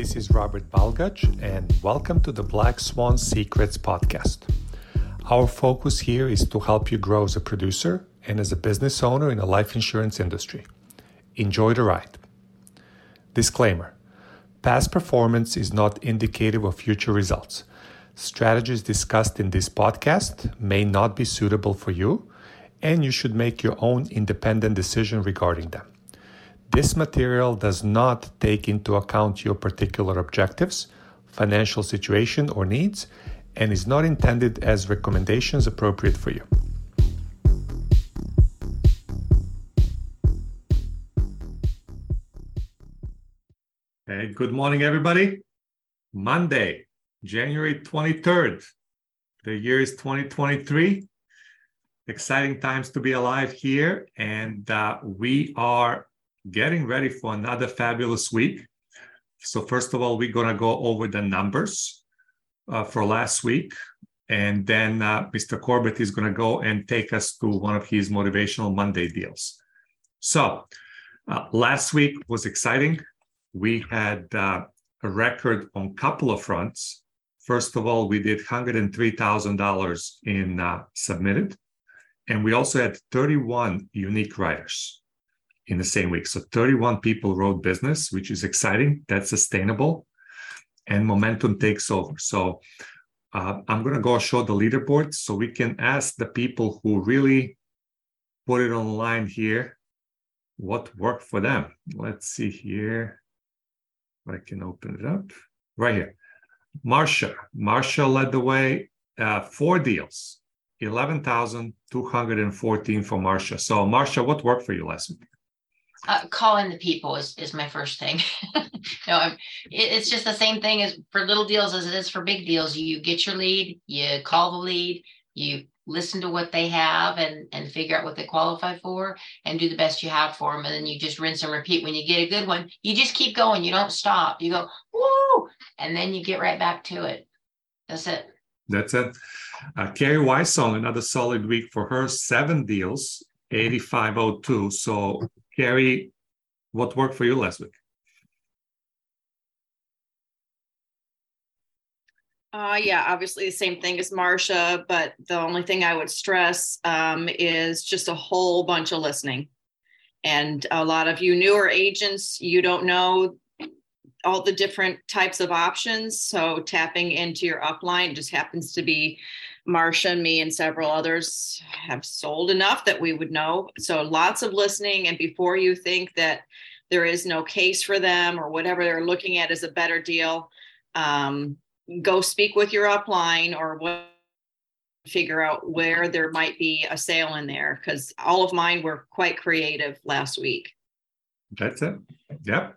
This is Robert Balgach, and welcome to the Black Swan Secrets podcast. Our focus here is to help you grow as a producer and as a business owner in the life insurance industry. Enjoy the ride. Disclaimer Past performance is not indicative of future results. Strategies discussed in this podcast may not be suitable for you, and you should make your own independent decision regarding them. This material does not take into account your particular objectives, financial situation, or needs, and is not intended as recommendations appropriate for you. Hey, good morning, everybody. Monday, January 23rd. The year is 2023. Exciting times to be alive here. And uh, we are getting ready for another fabulous week. So, first of all, we're going to go over the numbers uh, for last week. And then uh, Mr. Corbett is going to go and take us to one of his motivational Monday deals. So, uh, last week was exciting. We had uh, a record on a couple of fronts. First of all, we did $103,000 in uh, submitted, and we also had 31 unique writers in the same week. So 31 people wrote business, which is exciting. That's sustainable. And momentum takes over. So uh, I'm going to go show the leaderboard so we can ask the people who really put it online here what worked for them. Let's see here. I can open it up right here. Marsha. Marsha led the way. Uh, four deals, 11,214 for Marsha. So, Marsha, what worked for you last week? Uh, calling the people is, is my first thing. no, I'm, it, it's just the same thing as for little deals as it is for big deals. You get your lead, you call the lead, you listen to what they have and and figure out what they qualify for and do the best you have for them and then you just rinse and repeat. When you get a good one you just keep going. You don't stop. You go woo! And then you get right back to it. That's it. That's it. Uh, Carrie Weissong, another solid week for her. Seven deals 8502 so Carrie, what worked for you last week? Uh, yeah, obviously the same thing as Marsha, but the only thing I would stress um, is just a whole bunch of listening. And a lot of you newer agents, you don't know all the different types of options. So tapping into your upline just happens to be Marsha and me and several others have sold enough that we would know. So lots of listening. And before you think that there is no case for them or whatever they're looking at is a better deal, um, go speak with your upline or what figure out where there might be a sale in there because all of mine were quite creative last week. That's it. Yep.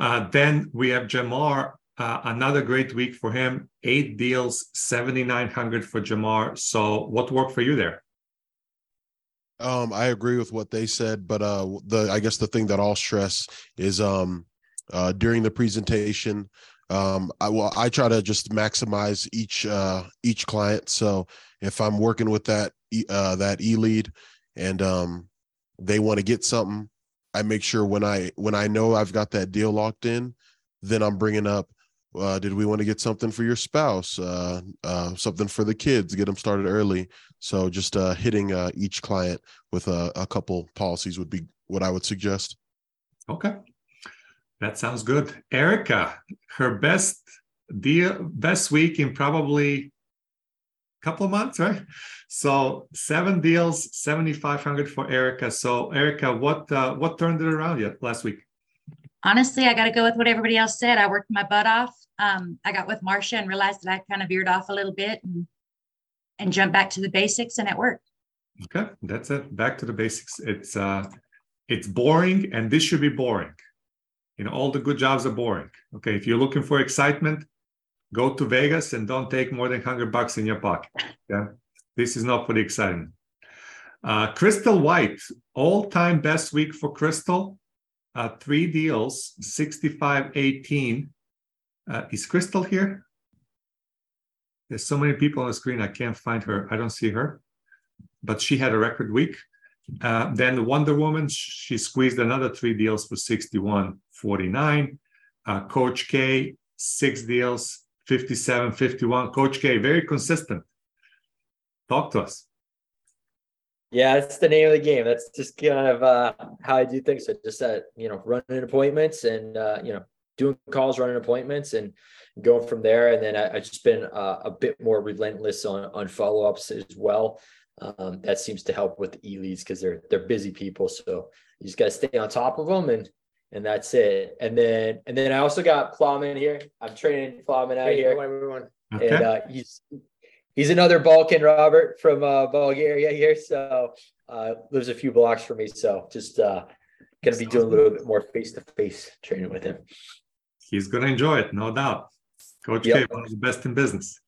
Uh, then we have Jamar uh, another great week for him. Eight deals, 7,900 for Jamar. So, what worked for you there? Um, I agree with what they said, but uh, the I guess the thing that I'll stress is um, uh, during the presentation, um, I well, I try to just maximize each uh, each client. So if I'm working with that uh, that e lead, and um, they want to get something, I make sure when I when I know I've got that deal locked in, then I'm bringing up uh, did we want to get something for your spouse? Uh, uh, something for the kids get them started early. So just uh, hitting uh, each client with a, a, couple policies would be what i would suggest. Okay. That sounds good. Erica her best deal best week in probably a couple of months right? So seven deals 7500 for erica. So erica what uh, what turned it around yet last week honestly, I got to go with what everybody else said. I worked my butt off. Um, I got with Marsha and realized that I kind of veered off a little bit and and jumped back to the basics, and it worked. Okay, that's it. Back to the basics. It's uh, it's boring, and this should be boring. You know, all the good jobs are boring. Okay, if you're looking for excitement, go to Vegas and don't take more than hundred bucks in your pocket. Yeah, this is not for the. Uh, Crystal White, all-time best week for Crystal uh, three deals, 6518. Uh, is Crystal here? There's so many people on the screen, I can't find her. I don't see her, but she had a record week. Uh, then Wonder Woman, she squeezed another three deals for 61.49. Uh, Coach K, six deals, 57, 51. Coach K, very consistent. Talk to us. Yeah, that's the name of the game. That's just kind of uh, how I do things. So just uh, you know, running appointments and uh, you know, doing calls, running appointments, and going from there. And then I, have just been uh, a bit more relentless on on follow ups as well. Um, that seems to help with the e leads because they're they're busy people. So you just got to stay on top of them, and and that's it. And then and then I also got Plowman here. I'm training Plowman out hey, here, everyone. Okay. and uh, he's he's another Balkan Robert from uh, Bulgaria here. So uh, lives a few blocks from me. So just uh, gonna be doing a little bit more face to face training with him. He's gonna enjoy it, no doubt. Coach yep. K, one of the best in business.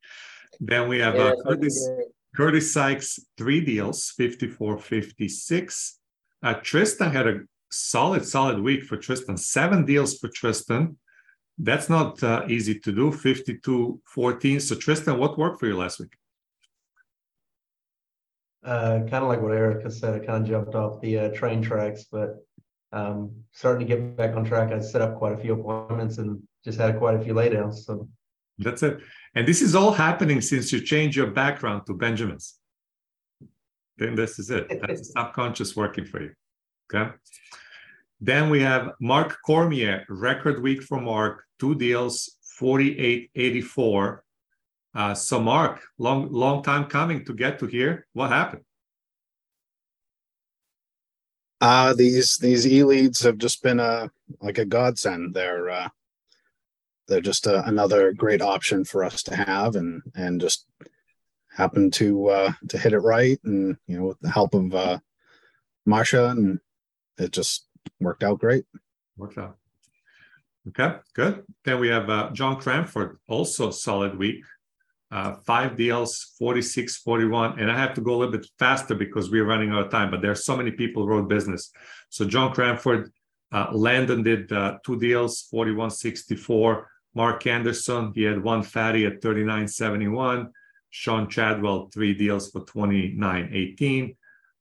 Then we have uh, yeah, Curtis, Curtis Sykes, three deals, 54 56. Uh, Tristan had a solid, solid week for Tristan, seven deals for Tristan. That's not uh, easy to do, 52 14. So, Tristan, what worked for you last week? Uh, kind of like what Erica said, I kind of jumped off the uh, train tracks, but um, starting to get back on track. I set up quite a few appointments and just had quite a few laydowns. So that's it. And this is all happening since you changed your background to Benjamin's. Then this is it. That's subconscious working for you. Okay. Then we have Mark Cormier, record week for Mark, two deals, 48.84. Uh, so Mark, long long time coming to get to here. What happened? Uh these these e leads have just been a like a godsend. They're uh, they're just a, another great option for us to have, and and just happen to uh, to hit it right, and you know with the help of uh, Marsha, and it just worked out great. Worked out. Okay, good. Then we have uh, John Cranford, also solid week. Uh, five deals, 46, 41. And I have to go a little bit faster because we're running out of time, but there are so many people wrote business. So John Cranford, uh, Landon did uh, two deals, 41, 64. Mark Anderson, he had one fatty at 39.71. Sean Chadwell, three deals for 29.18.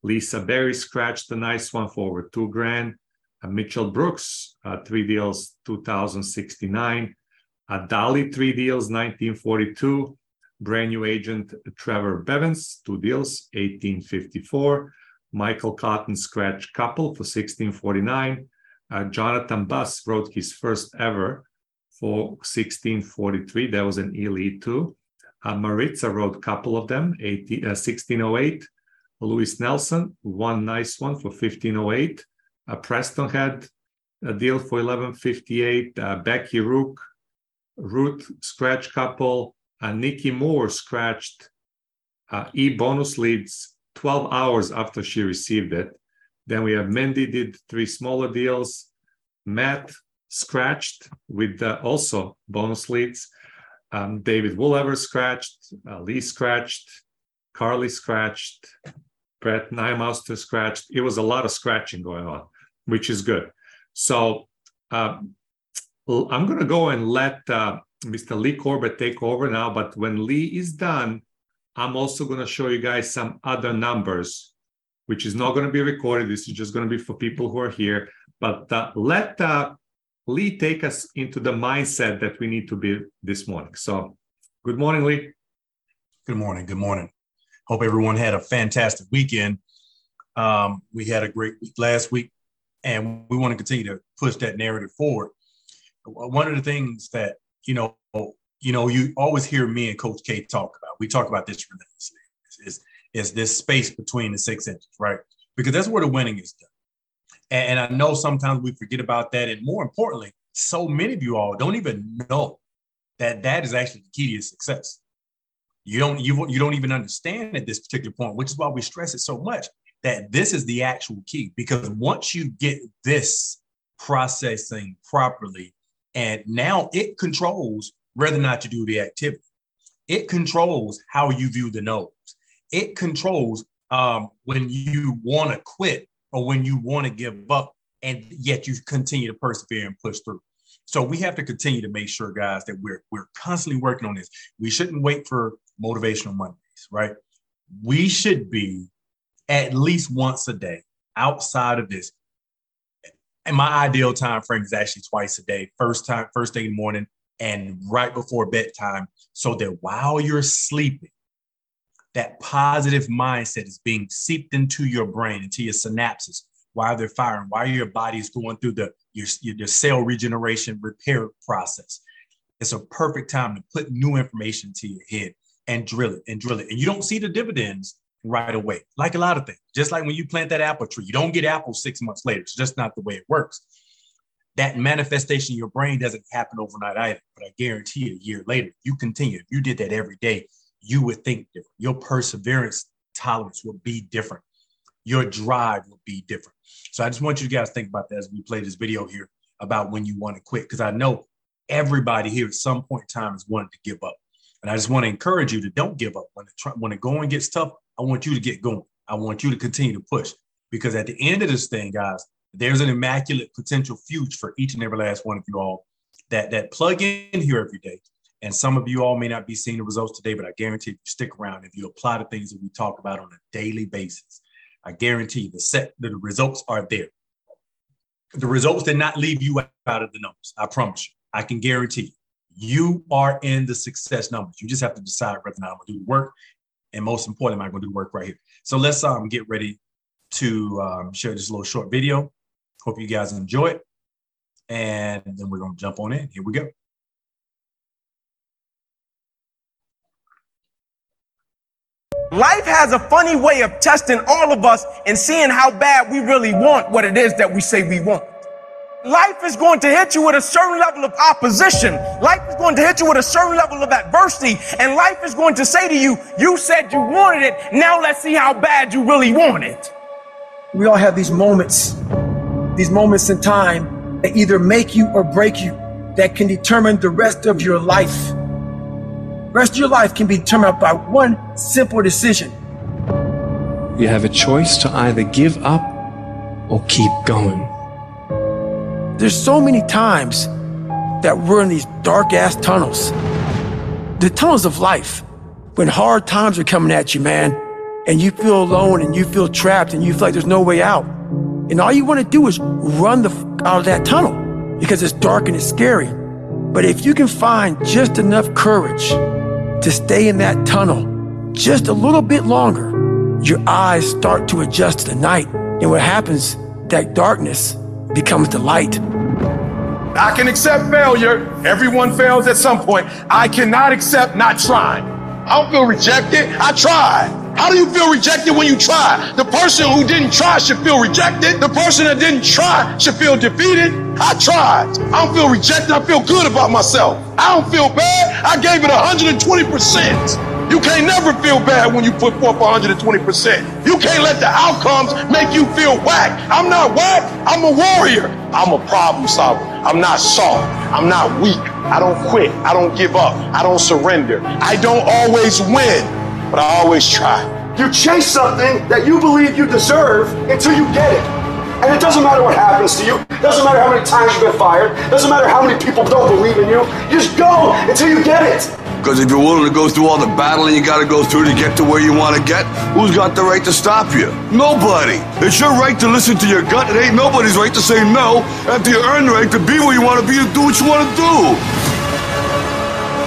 Lisa Berry scratched a nice one for over two grand. Uh, Mitchell Brooks, uh, three deals, 2069. Uh, Dolly, three deals, 1942. Brand new agent Trevor Bevins, two deals, 1854. Michael Cotton scratch couple for 1649. Uh, Jonathan Buss wrote his first ever for 1643. That was an elite too. Uh, Maritza wrote a couple of them, 18, uh, 1608. Louis Nelson, one nice one for 1508. Uh, Preston had a deal for 1158. Uh, Becky Rook, Ruth scratch couple. Uh, Nikki Moore scratched uh, e bonus leads 12 hours after she received it. Then we have Mindy did three smaller deals. Matt scratched with uh, also bonus leads. Um, David Woolever scratched. Uh, Lee scratched. Carly scratched. Brett Nymaster scratched. It was a lot of scratching going on, which is good. So uh, I'm going to go and let uh, Mr. Lee Corbett take over now. But when Lee is done, I'm also going to show you guys some other numbers, which is not going to be recorded. This is just going to be for people who are here. But uh, let uh, Lee take us into the mindset that we need to be this morning. So, good morning, Lee. Good morning. Good morning. Hope everyone had a fantastic weekend. Um, we had a great week last week, and we want to continue to push that narrative forward. One of the things that you know, you know, you always hear me and Coach K talk about. We talk about this relentlessly. Is is this space between the six inches, right? Because that's where the winning is done. And, and I know sometimes we forget about that, and more importantly, so many of you all don't even know that that is actually the key to success. You don't you, you don't even understand at this particular point, which is why we stress it so much that this is the actual key. Because once you get this processing properly, and now it controls whether or not you do the activity. It controls how you view the nose. It controls um, when you want to quit or when you want to give up, and yet you continue to persevere and push through. So we have to continue to make sure, guys, that we're we're constantly working on this. We shouldn't wait for motivational Mondays, right? We should be at least once a day outside of this and my ideal time frame is actually twice a day. First time, first thing in the morning, and right before bedtime, so that while you're sleeping, that positive mindset is being seeped into your brain, into your synapses while they're firing, while your body is going through the your, your cell regeneration repair process. It's a perfect time to put new information to your head and drill it and drill it. And you don't see the dividends right away, like a lot of things. Just like when you plant that apple tree, you don't get apples six months later. It's just not the way it works. That manifestation in your brain doesn't happen overnight either. But I guarantee you, a year later, you continue. If you did that every day, you would think different. Your perseverance tolerance will be different. Your drive will be different. So I just want you guys to think about that as we play this video here about when you want to quit. Because I know everybody here at some point in time has wanted to give up. And I just want to encourage you to don't give up. When the, when the going gets tough, I want you to get going. I want you to continue to push. Because at the end of this thing, guys, there's an immaculate potential future for each and every last one of you all that, that plug in here every day and some of you all may not be seeing the results today, but I guarantee if you stick around, if you apply the things that we talk about on a daily basis, I guarantee the set the results are there. The results did not leave you out of the numbers. I promise you. I can guarantee you. You are in the success numbers. You just have to decide whether or not I'm gonna do the work. And most importantly, am I gonna do the work right here? So let's um get ready to um, share this little short video. Hope you guys enjoy it. And then we're gonna jump on in. Here we go. Life has a funny way of testing all of us and seeing how bad we really want what it is that we say we want. Life is going to hit you with a certain level of opposition. Life is going to hit you with a certain level of adversity. And life is going to say to you, you said you wanted it. Now let's see how bad you really want it. We all have these moments, these moments in time that either make you or break you, that can determine the rest of your life The rest of your life can be determined by one simple decision. You have a choice to either give up or keep going. There's so many times that we're in these dark ass tunnels. The tunnels of life. When hard times are coming at you, man, and you feel alone and you feel trapped and you feel like there's no way out. And all you want to do is run the f- out of that tunnel because it's dark and it's scary. But if you can find just enough courage to stay in that tunnel just a little bit longer, your eyes start to adjust to the night. And what happens, that darkness becomes the light. I can accept failure. Everyone fails at some point. I cannot accept not trying. I don't feel rejected. I tried. How do you feel rejected when you try? The person who didn't try should feel rejected. The person that didn't try should feel defeated. I tried. I don't feel rejected. I feel good about myself. I don't feel bad. I gave it 120%. You can't never feel bad when you put forth 120%. You can't let the outcomes make you feel whack. I'm not whack. I'm a warrior. I'm a problem solver. I'm not soft. I'm not weak. I don't quit. I don't give up. I don't surrender. I don't always win, but I always try. You chase something that you believe you deserve until you get it. And it doesn't matter what happens to you. Doesn't matter how many times you've been fired. Doesn't matter how many people don't believe in you. You just go until you get it. Because if you're willing to go through all the battling you got to go through to get to where you want to get, who's got the right to stop you? Nobody. It's your right to listen to your gut. It ain't nobody's right to say no after you earn the right to be where you want to be and do what you want to do.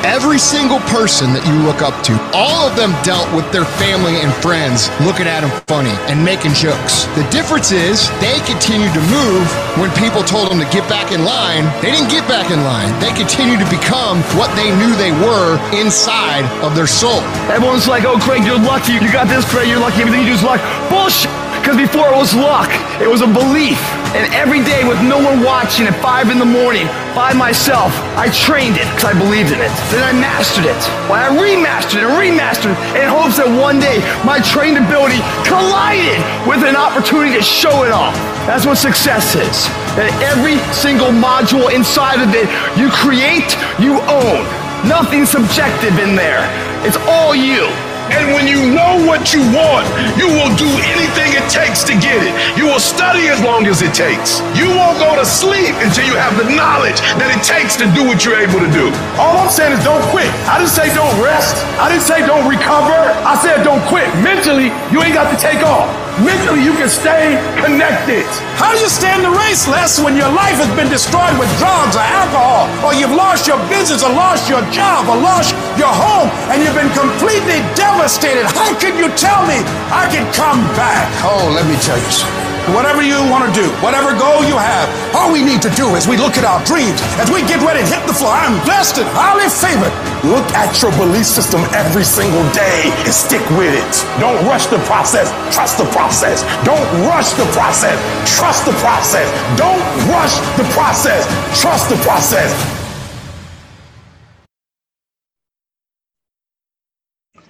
Every single person that you look up to, all of them dealt with their family and friends looking at them funny and making jokes. The difference is they continued to move when people told them to get back in line. They didn't get back in line. They continued to become what they knew they were inside of their soul. Everyone's like, oh, Craig, you're lucky. You got this, Craig. You're lucky. Everything you do is luck. Bullshit. Because before it was luck, it was a belief. And every day with no one watching at 5 in the morning, by myself, I trained it because I believed in it. Then I mastered it. Well, I remastered it and remastered it in hopes that one day my trained ability collided with an opportunity to show it off. That's what success is. That every single module inside of it you create, you own. Nothing subjective in there. It's all you. And when you know what you want, you will do anything it takes to get it. You will study as long as it takes. You won't go to sleep until you have the knowledge that it takes to do what you're able to do. All I'm saying is don't quit. I didn't say don't rest. I didn't say don't recover. I said don't quit. Mentally, you ain't got to take off. Mentally, you can stay connected. How do you stand the race, Les, when your life has been destroyed with drugs or alcohol, or you've lost your business, or lost your job, or lost your home, and you've been completely devastated? How can you tell me I can come back? Oh, let me tell you something. Whatever you want to do, whatever goal you have, all we need to do is we look at our dreams as we get ready to hit the floor. I'm blessed and highly favored. Look at your belief system every single day and stick with it. Don't rush the process. Trust the process. Don't rush the process. Trust the process. Don't rush the process. Trust the process.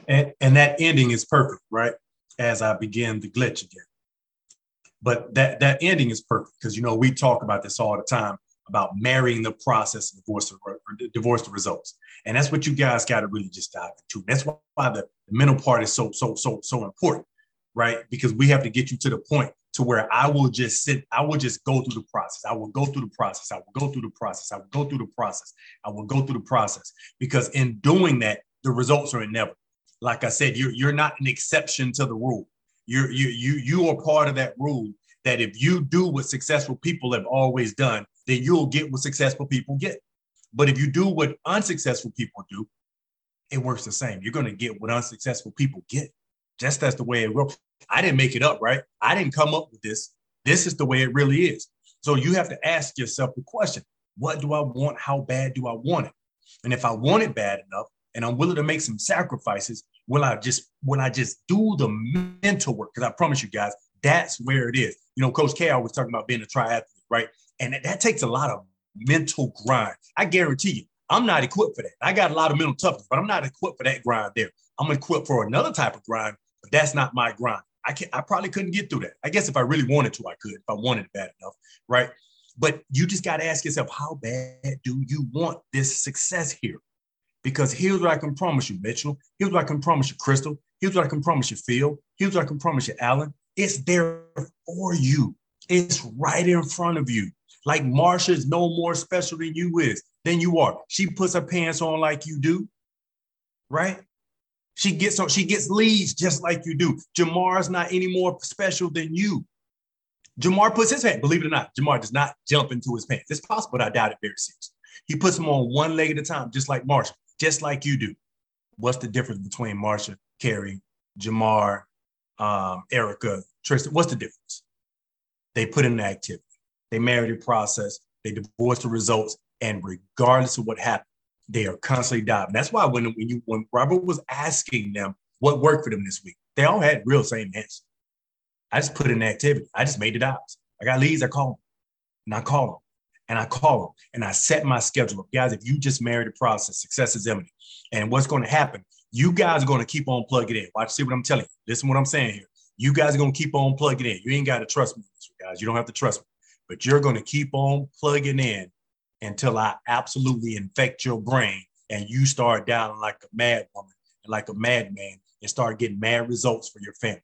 And, and that ending is perfect, right? As I begin the glitch again. But that that ending is perfect because you know we talk about this all the time about marrying the process and divorce the, divorce the results, and that's what you guys got to really just dive into. That's why the, the mental part is so so so so important, right? Because we have to get you to the point to where I will just sit, I will just go through the process. I will go through the process. I will go through the process. I will go through the process. I will go through the process because in doing that, the results are inevitable. Like I said, you're you're not an exception to the rule. You're you you you are part of that rule that if you do what successful people have always done, then you'll get what successful people get. But if you do what unsuccessful people do, it works the same. You're going to get what unsuccessful people get. Just that's the way it works. I didn't make it up, right? I didn't come up with this. This is the way it really is. So you have to ask yourself the question what do I want? How bad do I want it? And if I want it bad enough and I'm willing to make some sacrifices, will I just will I just do the mental work? Because I promise you guys, that's where it is. You know, Coach K always talking about being a triathlete, right? And that, that takes a lot of mental grind. I guarantee you, I'm not equipped for that. I got a lot of mental toughness, but I'm not equipped for that grind there. I'm equipped for another type of grind, but that's not my grind. I can I probably couldn't get through that. I guess if I really wanted to, I could, if I wanted it bad enough, right? But you just got to ask yourself, how bad do you want this success here? Because here's what I can promise you, Mitchell. Here's what I can promise you, Crystal. Here's what I can promise you, Phil. Here's what I can promise you, Alan. It's there for you. It's right in front of you. Like Marsha is no more special than you is, than you are. She puts her pants on like you do, right? She gets on, she gets leads just like you do. Jamar is not any more special than you. Jamar puts his pants, believe it or not, Jamar does not jump into his pants. It's possible, but I doubt it very seriously. He puts them on one leg at a time, just like Marsha, just like you do. What's the difference between Marsha, Carrie, Jamar, um, Erica, Tristan, what's the difference? They put in the activity, they married the process, they divorced the results, and regardless of what happened, they are constantly diving. That's why when, when you when Robert was asking them what worked for them this week, they all had real same answer. I just put in the activity. I just made the out. I got leads, I call them. And I call them. And I call them. And I set my schedule up. Guys, if you just married the process, success is imminent. And what's going to happen, you guys are going to keep on plugging in. Watch, see what I'm telling you. Listen what I'm saying here. You guys are going to keep on plugging in. You ain't got to trust me, guys. You don't have to trust me, but you're going to keep on plugging in until I absolutely infect your brain and you start down like a mad woman and like a madman and start getting mad results for your family.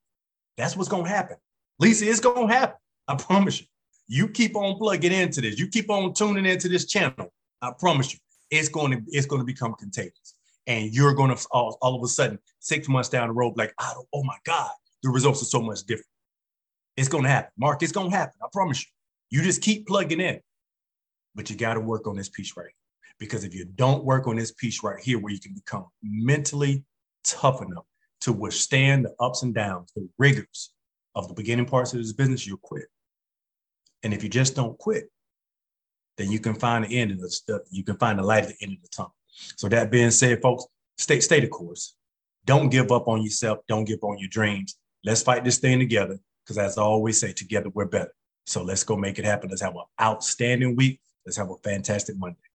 That's what's going to happen. Lisa, it's going to happen. I promise you. You keep on plugging into this. You keep on tuning into this channel. I promise you, it's going to it's going to become contagious, and you're going to all, all of a sudden six months down the road, like, oh, oh my God, the results are so much different. It's going to happen. Mark, it's going to happen. I promise you. You just keep plugging in. But you got to work on this piece right. Because if you don't work on this piece right here, where you can become mentally tough enough to withstand the ups and downs, the rigors of the beginning parts of this business, you'll quit. And if you just don't quit, then you can find the end of the stuff. You can find the light at the end of the tunnel. So that being said, folks, stay stay the course. Don't give up on yourself. Don't give up on your dreams. Let's fight this thing together. Because as I always say, together we're better. So let's go make it happen. Let's have an outstanding week. Let's have a fantastic Monday.